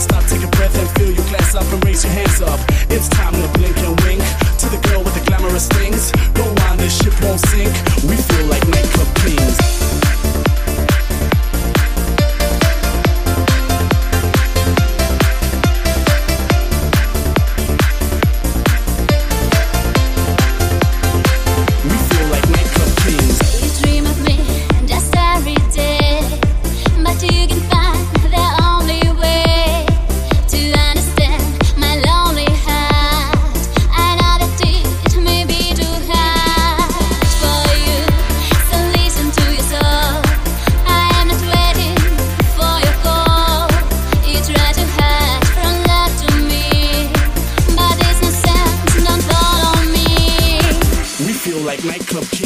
Stop, take a breath and fill your glass up and raise your hand. like nightclub